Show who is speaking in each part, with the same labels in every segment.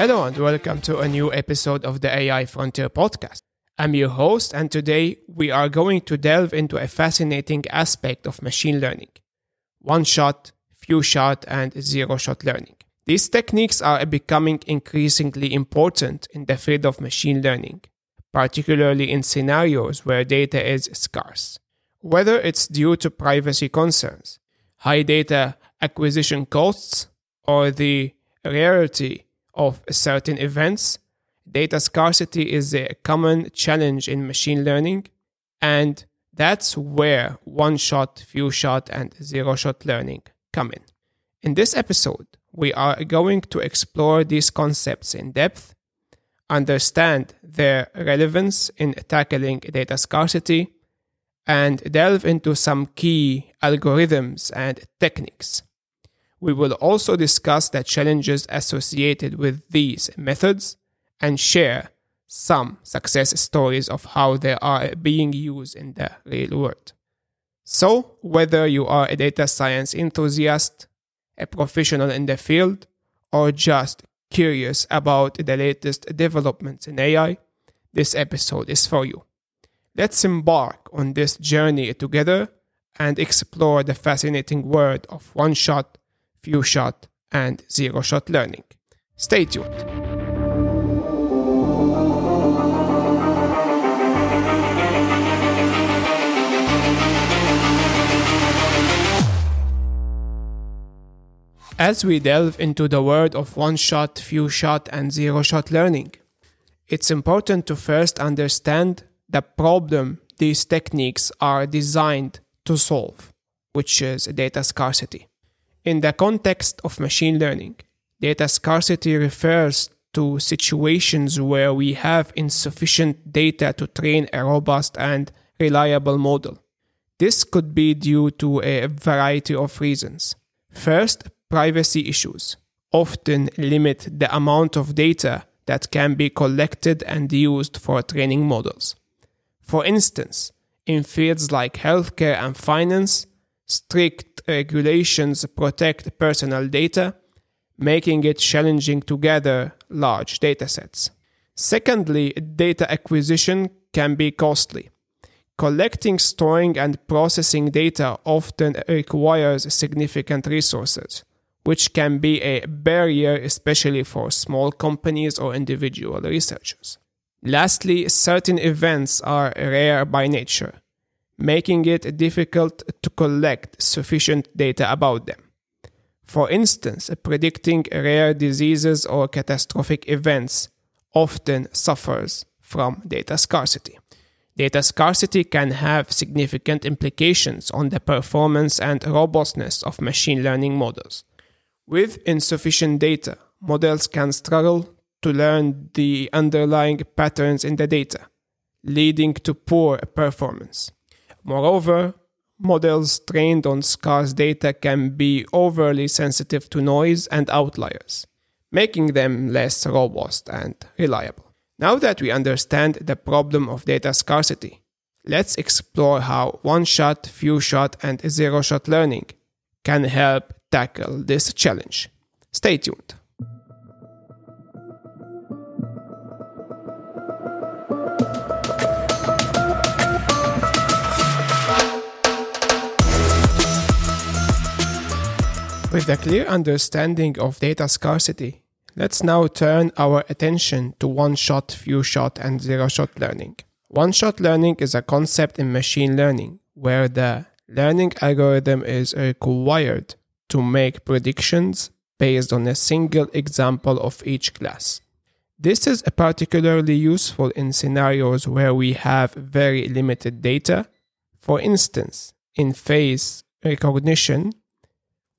Speaker 1: Hello and welcome to a new episode of the AI Frontier podcast. I'm your host, and today we are going to delve into a fascinating aspect of machine learning one shot, few shot, and zero shot learning. These techniques are becoming increasingly important in the field of machine learning, particularly in scenarios where data is scarce. Whether it's due to privacy concerns, high data acquisition costs, or the rarity of certain events, data scarcity is a common challenge in machine learning, and that's where one shot, few shot, and zero shot learning come in. In this episode, we are going to explore these concepts in depth, understand their relevance in tackling data scarcity, and delve into some key algorithms and techniques. We will also discuss the challenges associated with these methods and share some success stories of how they are being used in the real world. So, whether you are a data science enthusiast, a professional in the field, or just curious about the latest developments in AI, this episode is for you. Let's embark on this journey together and explore the fascinating world of one shot few shot, and zero shot learning. Stay tuned. As we delve into the world of one shot, few shot, and zero shot learning, it's important to first understand the problem these techniques are designed to solve, which is data scarcity. In the context of machine learning, data scarcity refers to situations where we have insufficient data to train a robust and reliable model. This could be due to a variety of reasons. First, privacy issues often limit the amount of data that can be collected and used for training models. For instance, in fields like healthcare and finance, strict regulations protect personal data, making it challenging to gather large datasets. Secondly, data acquisition can be costly. Collecting, storing, and processing data often requires significant resources, which can be a barrier, especially for small companies or individual researchers. Lastly, certain events are rare by nature, making it difficult to collect sufficient data about them. For instance, predicting rare diseases or catastrophic events often suffers from data scarcity. Data scarcity can have significant implications on the performance and robustness of machine learning models. With insufficient data, models can struggle to learn the underlying patterns in the data, leading to poor performance. Moreover, models trained on scarce data can be overly sensitive to noise and outliers, making them less robust and reliable. Now that we understand the problem of data scarcity, let's explore how one shot, few shot, and zero shot learning can help tackle this challenge. Stay tuned. With a clear understanding of data scarcity, let's now turn our attention to one shot, few shot, and zero shot learning. One shot learning is a concept in machine learning where the learning algorithm is required to make predictions based on a single example of each class. This is particularly useful in scenarios where we have very limited data. For instance, in face recognition,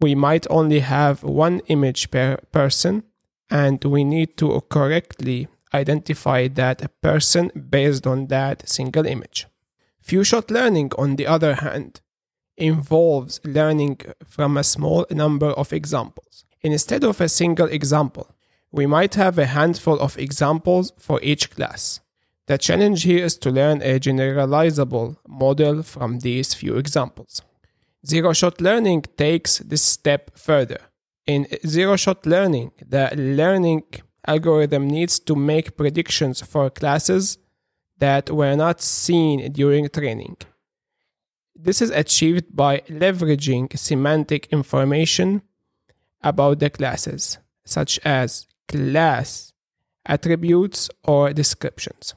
Speaker 1: we might only have one image per person and we need to correctly identify that person based on that single image. Few shot learning, on the other hand, involves learning from a small number of examples. Instead of a single example, we might have a handful of examples for each class. The challenge here is to learn a generalizable model from these few examples. Zero shot learning takes this step further. In zero shot learning, the learning algorithm needs to make predictions for classes that were not seen during training. This is achieved by leveraging semantic information about the classes, such as class attributes or descriptions.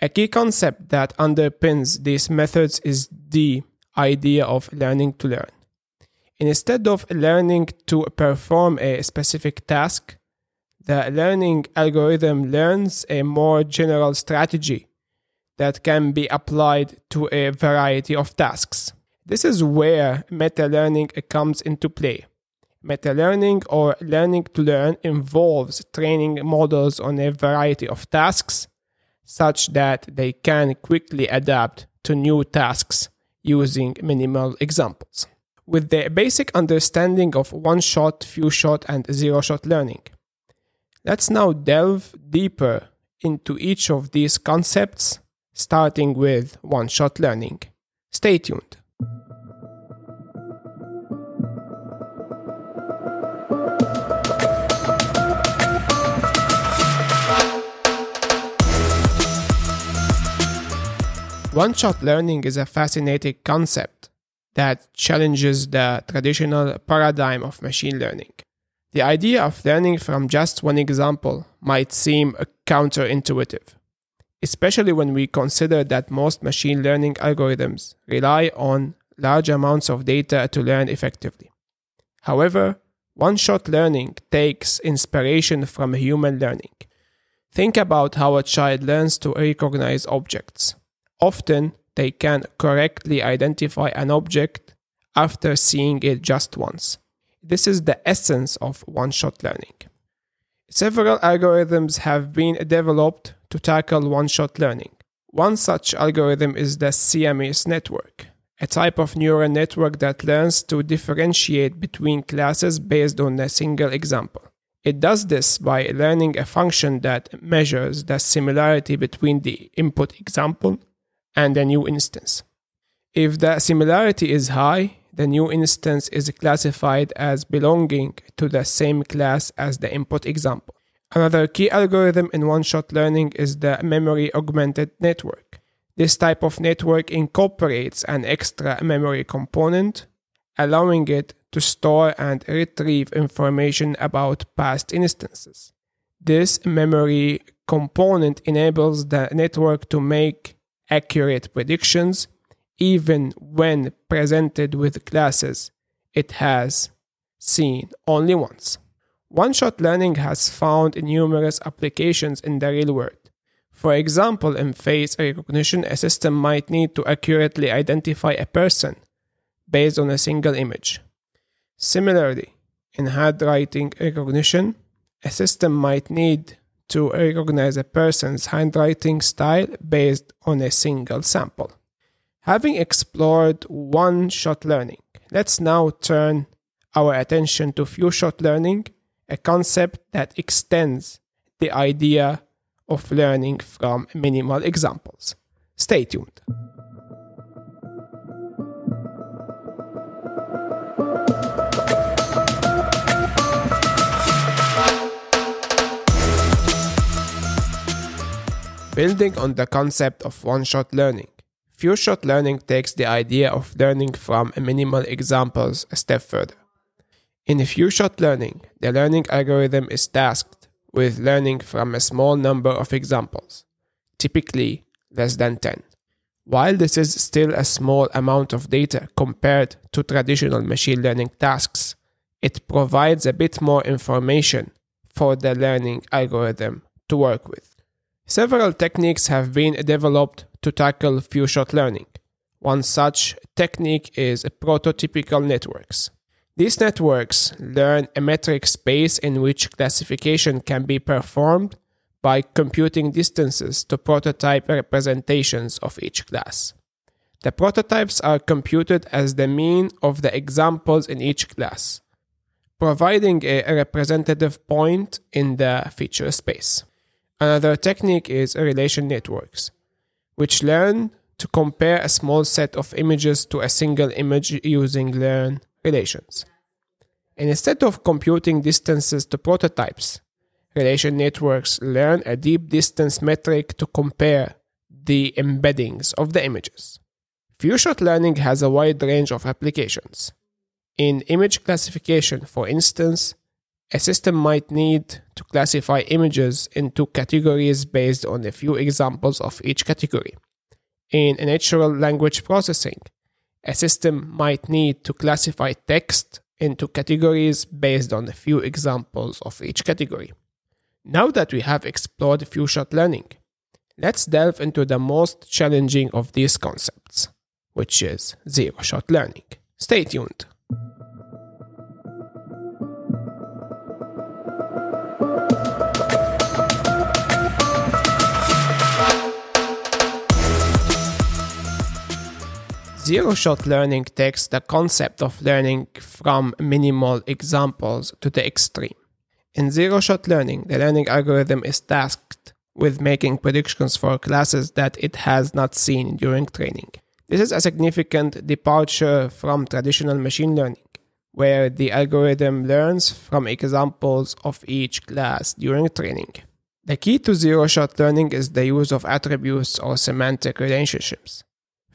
Speaker 1: A key concept that underpins these methods is the idea of learning to learn. Instead of learning to perform a specific task, the learning algorithm learns a more general strategy that can be applied to a variety of tasks. This is where meta learning comes into play. Meta learning or learning to learn involves training models on a variety of tasks such that they can quickly adapt to new tasks using minimal examples. With the basic understanding of one shot, few shot, and zero shot learning, let's now delve deeper into each of these concepts starting with one shot learning. Stay tuned. One shot learning is a fascinating concept that challenges the traditional paradigm of machine learning. The idea of learning from just one example might seem counterintuitive especially when we consider that most machine learning algorithms rely on large amounts of data to learn effectively. However, one shot learning takes inspiration from human learning. Think about how a child learns to recognize objects. Often, they can correctly identify an object after seeing it just once. This is the essence of one shot learning. Several algorithms have been developed to tackle one shot learning. One such algorithm is the Siamese network, a type of neural network that learns to differentiate between classes based on a single example. It does this by learning a function that measures the similarity between the input example and a new instance. If the similarity is high, the new instance is classified as belonging to the same class as the input example. Another key algorithm in one shot learning is the memory augmented network. This type of network incorporates an extra memory component, allowing it to store and retrieve information about past instances. This memory component enables the network to make accurate predictions even when presented with classes it has seen only once. One shot learning has found numerous applications in the real world. For example, in face recognition, a system might need to accurately identify a person based on a single image. Similarly, in handwriting recognition, a system might need to recognize a person's handwriting style based on a single sample. Having explored one shot learning, let's now turn our attention to few shot learning a concept that extends the idea of learning from minimal examples. Stay tuned. Building on the concept of one shot learning, few shot learning takes the idea of learning from minimal examples a step further. In few shot learning, the learning algorithm is tasked with learning from a small number of examples, typically less than 10. While this is still a small amount of data compared to traditional machine learning tasks, it provides a bit more information for the learning algorithm to work with. Several techniques have been developed to tackle few shot learning. One such technique is prototypical networks. These networks learn a metric space in which classification can be performed by computing distances to prototype representations of each class. The prototypes are computed as the mean of the examples in each class, providing a representative point in the feature space. Uh, Another technique is relation networks, which learn to compare a small set of images to a single image using learn relations. And instead of computing distances to prototypes, relation networks learn a deep distance metric to compare the embeddings of the images. Few-shot learning has a wide range of applications. In image classification, for instance, a system might need to classify images into categories based on a few examples of each category. In natural language processing, a system might need to classify text into categories based on a few examples of each category. Now that we have explored few shot learning, let's delve into the most challenging of these concepts, which is zero shot learning. Stay tuned. Zero shot learning takes the concept of learning from minimal examples to the extreme. In zero shot learning, the learning algorithm is tasked with making predictions for classes that it has not seen during training. This is a significant departure from traditional machine learning, where the algorithm learns from examples of each class during training. The key to zero shot learning is the use of attributes or semantic relationships.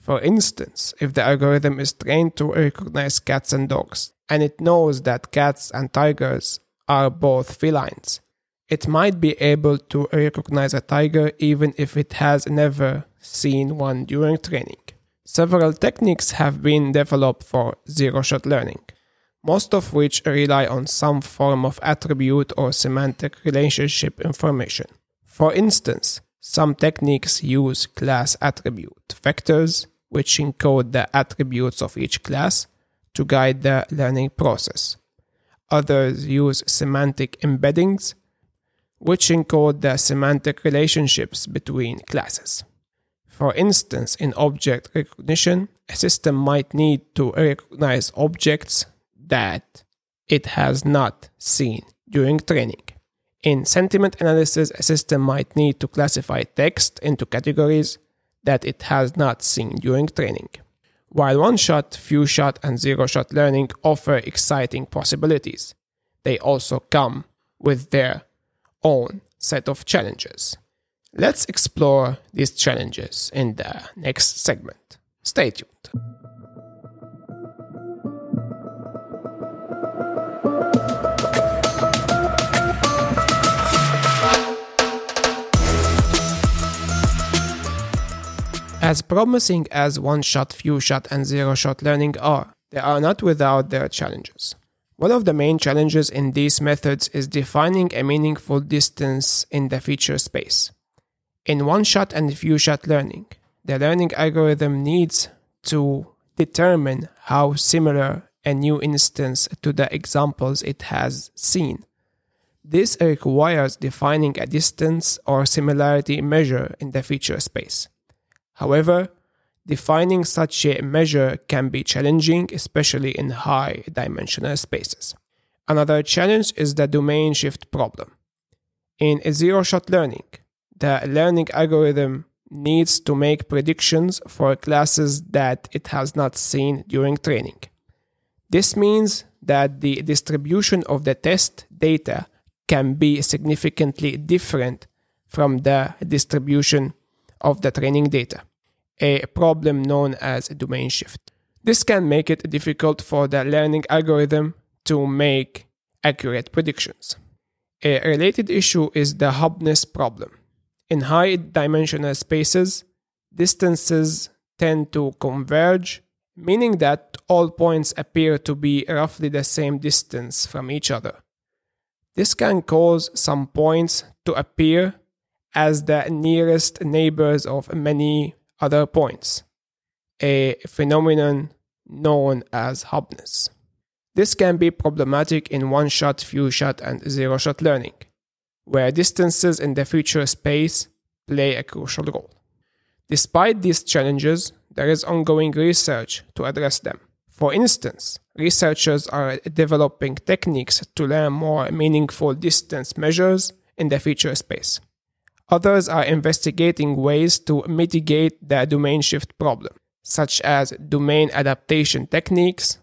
Speaker 1: For instance, if the algorithm is trained to recognize cats and dogs, and it knows that cats and tigers are both felines, it might be able to recognize a tiger even if it has never seen one during training. Several techniques have been developed for zero shot learning, most of which rely on some form of attribute or semantic relationship information. For instance, some techniques use class attribute vectors which encode the attributes of each class to guide the learning process. Others use semantic embeddings, which encode the semantic relationships between classes. For instance, in object recognition, a system might need to recognize objects that it has not seen during training. In sentiment analysis, a system might need to classify text into categories that it has not seen during training. While one shot, few shot, and zero shot learning offer exciting possibilities, they also come with their own set of challenges. Let's explore these challenges in the next segment. Stay tuned. As promising as one shot, few shot, and zero shot learning are, they are not without their challenges. One of the main challenges in these methods is defining a meaningful distance in the feature space. In one shot and few shot learning, the learning algorithm needs to determine how similar a new instance to the examples it has seen. This requires defining a distance or similarity measure in the feature space. However, defining such a measure can be challenging, especially in high dimensional spaces. Another challenge is the domain shift problem. In zero shot learning, the learning algorithm needs to make predictions for classes that it has not seen during training. This means that the distribution of the test data can be significantly different from the distribution of the training data, a problem known as domain shift. This can make it difficult for the learning algorithm to make accurate predictions. A related issue is the hubness problem. In high dimensional spaces, distances tend to converge, meaning that all points appear to be roughly the same distance from each other. This can cause some points to appear as the nearest neighbors of many other points, a phenomenon known as hubness. This can be problematic in one shot, few shot, and zero shot learning, where distances in the feature space play a crucial role. Despite these challenges, there is ongoing research to address them. For instance, researchers are developing techniques to learn more meaningful distance measures in the feature space. Others are investigating ways to mitigate the domain shift problem, such as domain adaptation techniques.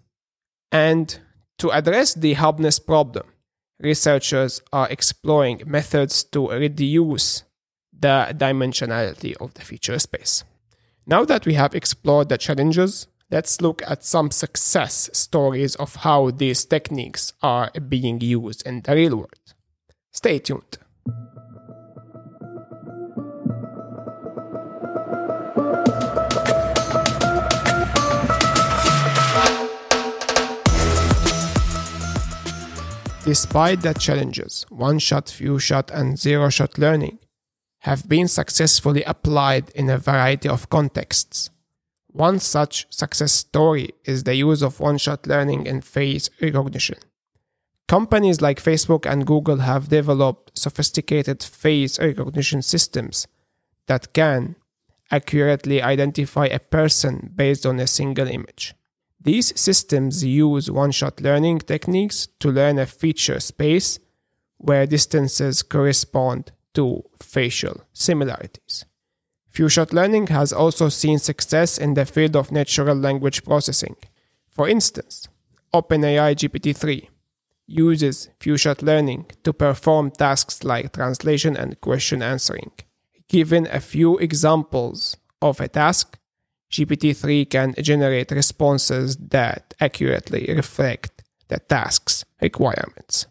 Speaker 1: And to address the hubness problem, researchers are exploring methods to reduce the dimensionality of the feature space. Now that we have explored the challenges, let's look at some success stories of how these techniques are being used in the real world. Stay tuned. Despite the challenges, one shot, few shot, and zero shot learning have been successfully applied in a variety of contexts. One such success story is the use of one shot learning in face recognition. Companies like Facebook and Google have developed sophisticated face recognition systems that can accurately identify a person based on a single image. These systems use one shot learning techniques to learn a feature space where distances correspond to facial similarities. Few shot learning has also seen success in the field of natural language processing. For instance, OpenAI GPT 3 uses few shot learning to perform tasks like translation and question answering. Given a few examples of a task, GPT 3 can generate responses that accurately reflect the task's requirements.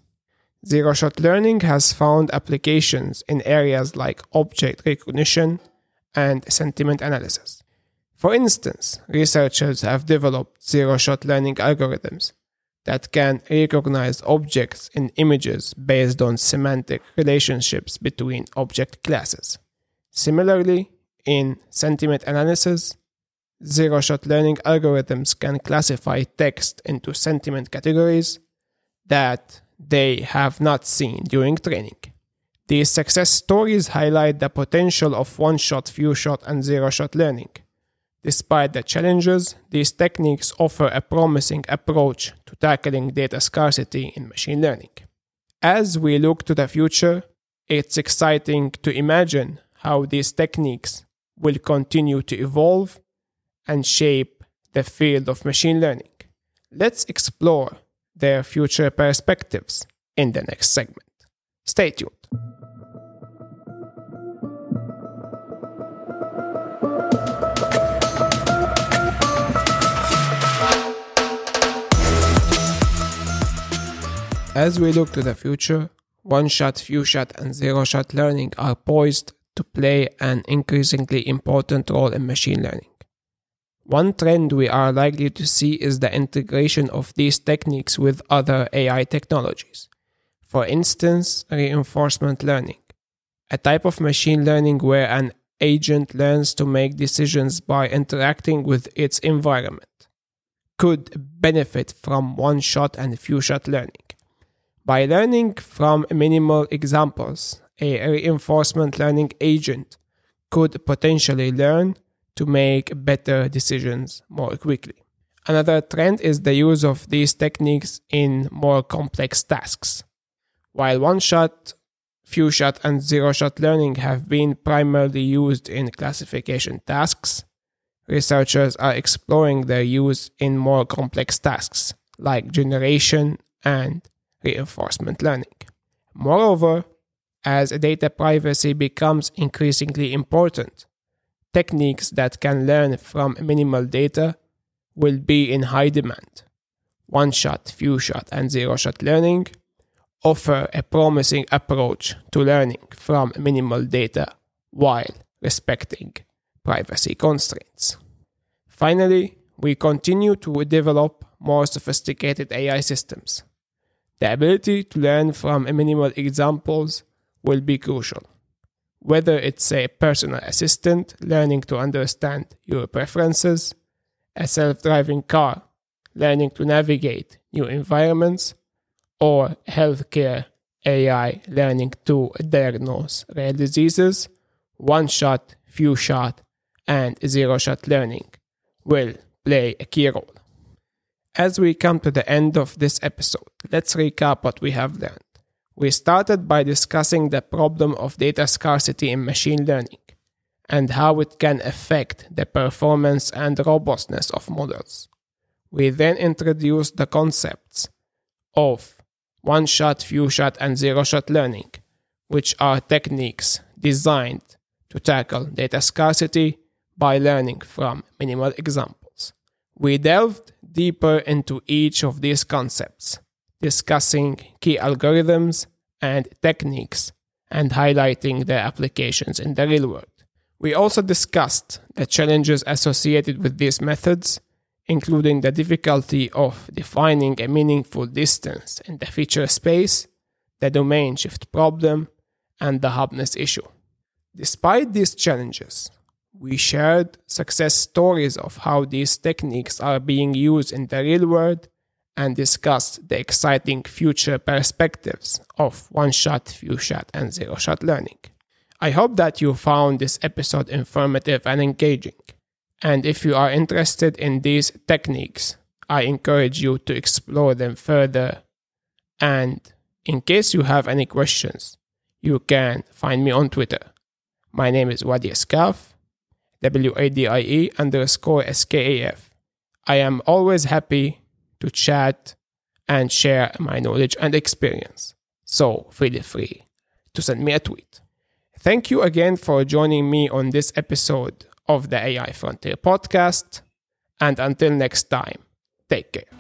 Speaker 1: Zero shot learning has found applications in areas like object recognition and sentiment analysis. For instance, researchers have developed zero shot learning algorithms that can recognize objects in images based on semantic relationships between object classes. Similarly, in sentiment analysis, zero shot learning algorithms can classify text into sentiment categories that they have not seen during training. These success stories highlight the potential of one shot, few shot, and zero shot learning. Despite the challenges, these techniques offer a promising approach to tackling data scarcity in machine learning. As we look to the future, it's exciting to imagine how these techniques will continue to evolve and shape the field of machine learning. Let's explore their future perspectives in the next segment. Stay tuned. As we look to the future, one shot, few shot, and zero shot learning are poised to play an increasingly important role in machine learning. One trend we are likely to see is the integration of these techniques with other AI technologies. For instance, reinforcement learning, a type of machine learning where an agent learns to make decisions by interacting with its environment, could benefit from one shot and few shot learning. By learning from minimal examples, a reinforcement learning agent could potentially learn to make better decisions more quickly. Another trend is the use of these techniques in more complex tasks. While one shot, few shot, and zero shot learning have been primarily used in classification tasks, researchers are exploring their use in more complex tasks like generation and reinforcement learning. Moreover, as data privacy becomes increasingly important, techniques that can learn from minimal data will be in high demand. One shot, few shot, and zero shot learning offer a promising approach to learning from minimal data while respecting privacy constraints. Finally, we continue to develop more sophisticated AI systems. The ability to learn from minimal examples will be crucial whether it's a personal assistant learning to understand your preferences, a self driving car learning to navigate new environments, or healthcare AI learning to diagnose rare diseases, one shot, few shot, and zero shot learning will play a key role. As we come to the end of this episode, let's recap what we have learned. We started by discussing the problem of data scarcity in machine learning and how it can affect the performance and robustness of models. We then introduced the concepts of one shot, few shot, and zero shot learning, which are techniques designed to tackle data scarcity by learning from minimal examples. We delved deeper into each of these concepts, discussing key algorithms and techniques and highlighting their applications in the real world. We also discussed the challenges associated with these methods, including the difficulty of defining a meaningful distance in the feature space, the domain shift problem, and the hubness issue. Despite these challenges, we shared success stories of how these techniques are being used in the real world and discussed the exciting future perspectives of one shot, few shot, and zero shot learning. I hope that you found this episode informative and engaging. And if you are interested in these techniques, I encourage you to explore them further. And in case you have any questions, you can find me on Twitter. My name is Wadie Skaf, W A D I E underscore S K A F. I am always happy to chat and share my knowledge and experience. So feel free to send me a tweet. Thank you again for joining me on this episode of the AI Frontier podcast. And until next time, take care.